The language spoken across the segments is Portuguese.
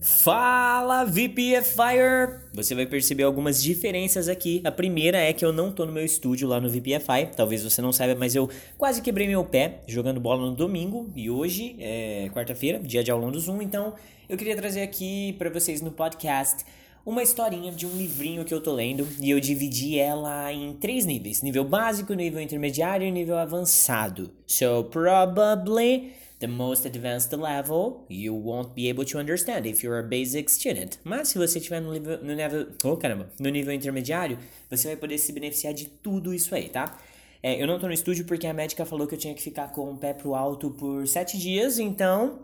Fala VPFire! Você vai perceber algumas diferenças aqui. A primeira é que eu não tô no meu estúdio lá no VPFI. Talvez você não saiba, mas eu quase quebrei meu pé jogando bola no domingo e hoje é quarta-feira, dia de aulão do Zoom. Então, eu queria trazer aqui para vocês no podcast uma historinha de um livrinho que eu tô lendo e eu dividi ela em três níveis: nível básico, nível intermediário e nível avançado. So, probably the most advanced level you won't be able to understand if you're a basic student. Mas se você estiver no nível, no nível, oh, caramba, no nível intermediário, você vai poder se beneficiar de tudo isso aí, tá? É, eu não tô no estúdio porque a médica falou que eu tinha que ficar com o pé pro alto por sete dias, então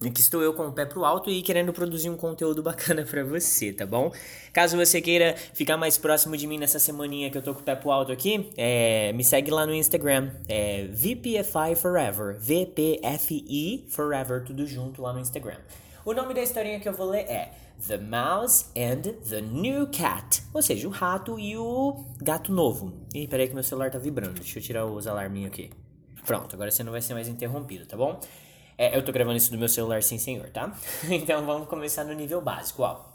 que estou eu com o pé pro alto e querendo produzir um conteúdo bacana para você, tá bom? Caso você queira ficar mais próximo de mim nessa semaninha que eu tô com o pé pro alto aqui, é, me segue lá no Instagram, é VPFI Forever, VPFI Forever, tudo junto lá no Instagram. O nome da historinha que eu vou ler é The Mouse and the New Cat, ou seja, o rato e o gato novo. Ih, peraí que meu celular tá vibrando, deixa eu tirar os alarminhos aqui. Pronto, agora você não vai ser mais interrompido, tá bom? É, eu tô gravando isso do meu celular sim, senhor, tá? então vamos começar no nível básico, ó.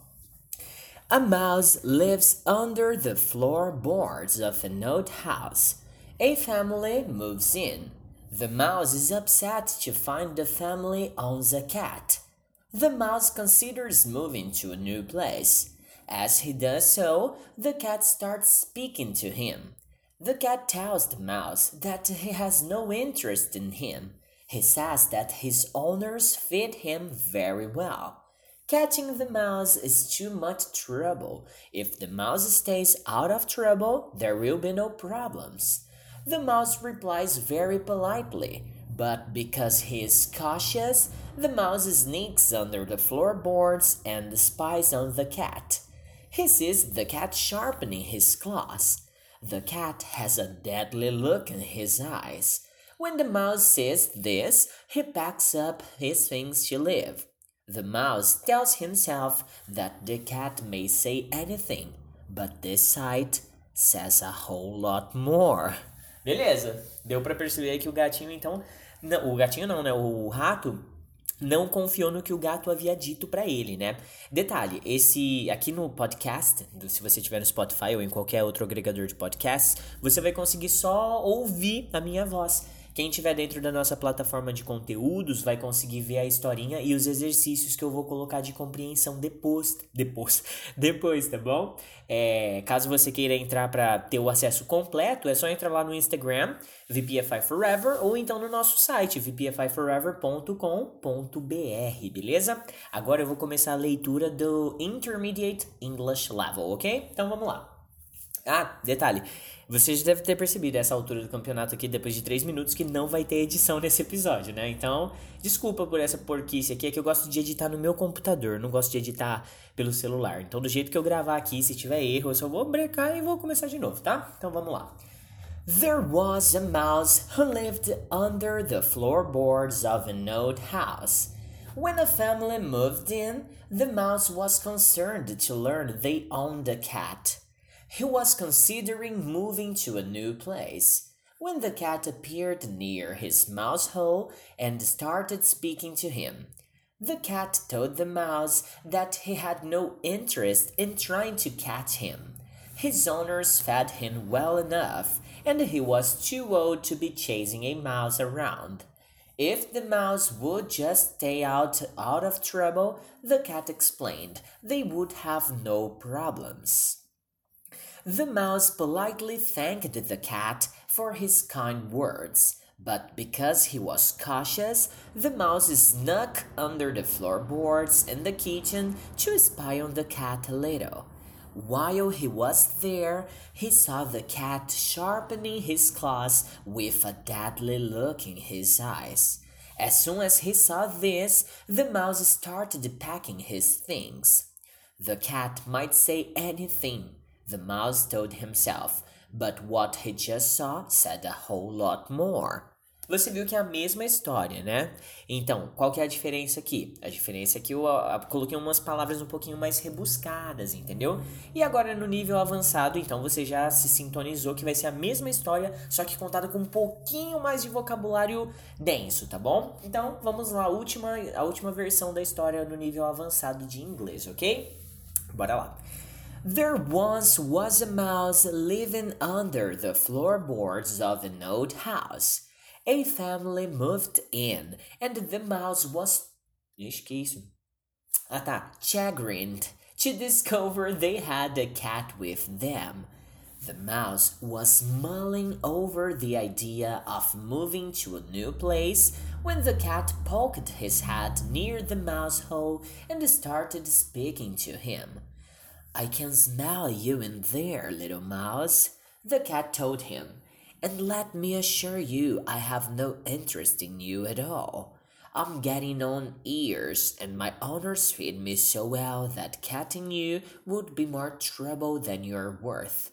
A mouse lives under the floorboards of an old house. A family moves in. The mouse is upset to find the family owns a cat. The mouse considers moving to a new place. As he does so, the cat starts speaking to him. The cat tells the mouse that he has no interest in him he says that his owners feed him very well. Catching the mouse is too much trouble. If the mouse stays out of trouble, there will be no problems. The mouse replies very politely, but because he is cautious, the mouse sneaks under the floorboards and spies on the cat. He sees the cat sharpening his claws. The cat has a deadly look in his eyes. When the mouse sees this, he packs up his things to leave. The mouse tells himself that the cat may say anything, but this sight says a whole lot more. Beleza, deu para perceber que o gatinho então, não, o gatinho não, né? O rato não confiou no que o gato havia dito para ele, né? Detalhe, esse aqui no podcast, se você tiver no Spotify ou em qualquer outro agregador de podcasts, você vai conseguir só ouvir a minha voz. Quem tiver dentro da nossa plataforma de conteúdos vai conseguir ver a historinha e os exercícios que eu vou colocar de compreensão depois, depois, depois, tá bom? É, caso você queira entrar para ter o acesso completo, é só entrar lá no Instagram, VPFI Forever, ou então no nosso site, vpfiforever.com.br, beleza? Agora eu vou começar a leitura do Intermediate English Level, ok? Então vamos lá. Ah, detalhe. Você já deve ter percebido essa altura do campeonato aqui, depois de 3 minutos, que não vai ter edição nesse episódio, né? Então, desculpa por essa porquice aqui, é que eu gosto de editar no meu computador, não gosto de editar pelo celular. Então, do jeito que eu gravar aqui, se tiver erro, eu só vou brecar e vou começar de novo, tá? Então, vamos lá. There was a mouse who lived under the floorboards of an old house. When a family moved in, the mouse was concerned to learn they owned a cat. He was considering moving to a new place when the cat appeared near his mouse hole and started speaking to him. The cat told the mouse that he had no interest in trying to catch him. His owners fed him well enough, and he was too old to be chasing a mouse around. If the mouse would just stay out, out of trouble, the cat explained, they would have no problems. The mouse politely thanked the cat for his kind words, but because he was cautious, the mouse snuck under the floorboards in the kitchen to spy on the cat a little. While he was there, he saw the cat sharpening his claws with a deadly look in his eyes. As soon as he saw this, the mouse started packing his things. The cat might say anything, the mouse told himself, but what he just saw said a whole lot more. você viu que é a mesma história, né? Então, qual que é a diferença aqui? A diferença é que eu a, coloquei umas palavras um pouquinho mais rebuscadas, entendeu? E agora no nível avançado, então você já se sintonizou que vai ser a mesma história, só que contada com um pouquinho mais de vocabulário denso, tá bom? Então, vamos lá, a última, a última versão da história no nível avançado de inglês, ok? Bora lá. There once was a mouse living under the floorboards of an old house. A family moved in, and the mouse was. Ah tá, chagrined to discover they had a cat with them. The mouse was mulling over the idea of moving to a new place when the cat poked his head near the mouse hole and started speaking to him. I can smell you in there, little mouse, the cat told him. And let me assure you, I have no interest in you at all. I'm getting on ears, and my owners feed me so well that catting you would be more trouble than you're worth.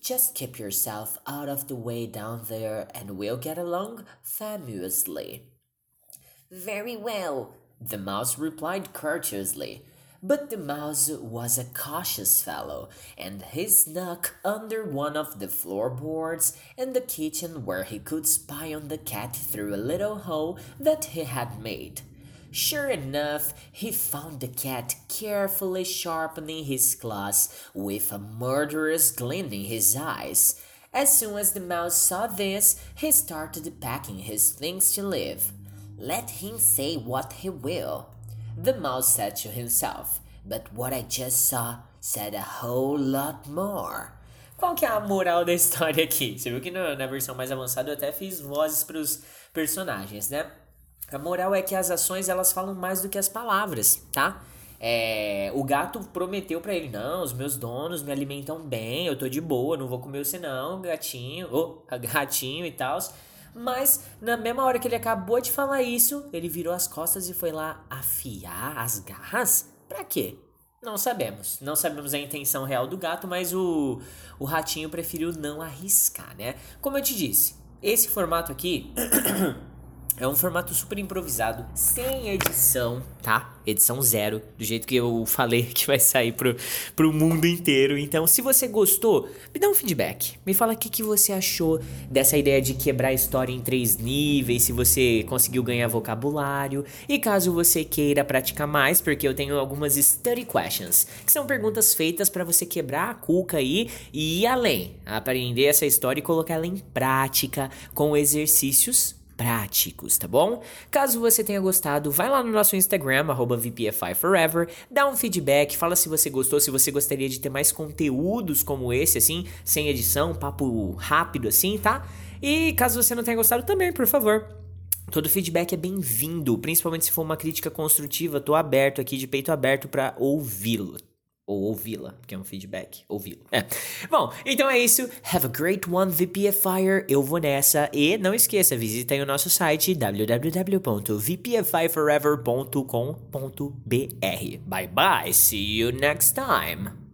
Just keep yourself out of the way down there, and we'll get along famously. Very well, the mouse replied courteously. But the mouse was a cautious fellow, and he snuck under one of the floorboards in the kitchen where he could spy on the cat through a little hole that he had made. Sure enough, he found the cat carefully sharpening his claws with a murderous glint in his eyes. As soon as the mouse saw this, he started packing his things to leave. Let him say what he will. The mouse said to himself, but what I just saw said a whole lot more. Qual que é a moral da história aqui? Você viu que na, na versão mais avançada eu até fiz vozes para os personagens, né? A moral é que as ações elas falam mais do que as palavras, tá? É, o gato prometeu para ele: Não, os meus donos me alimentam bem, eu tô de boa, não vou comer você não, gatinho, oh, gatinho e tal. Mas na mesma hora que ele acabou de falar isso, ele virou as costas e foi lá afiar as garras? Pra quê? Não sabemos. Não sabemos a intenção real do gato, mas o, o ratinho preferiu não arriscar, né? Como eu te disse, esse formato aqui É um formato super improvisado, sem edição, tá? Edição zero, do jeito que eu falei que vai sair pro, pro mundo inteiro. Então, se você gostou, me dá um feedback. Me fala o que, que você achou dessa ideia de quebrar a história em três níveis, se você conseguiu ganhar vocabulário. E caso você queira praticar mais, porque eu tenho algumas study questions, que são perguntas feitas para você quebrar a cuca aí e ir além, aprender essa história e colocar ela em prática com exercícios práticos, tá bom? Caso você tenha gostado, vai lá no nosso Instagram, VPFIForever, dá um feedback, fala se você gostou, se você gostaria de ter mais conteúdos como esse, assim, sem edição, papo rápido assim, tá? E caso você não tenha gostado também, por favor, Todo feedback é bem-vindo, principalmente se for uma crítica construtiva. Tô aberto aqui, de peito aberto para ouvi-lo, ou ouvi-la, que é um feedback, ouvi-lo. É. Bom, então é isso. Have a great one, VPFire. Eu vou nessa. E não esqueça, visitem o nosso site www.vpfiforever.com.br. Bye bye, see you next time.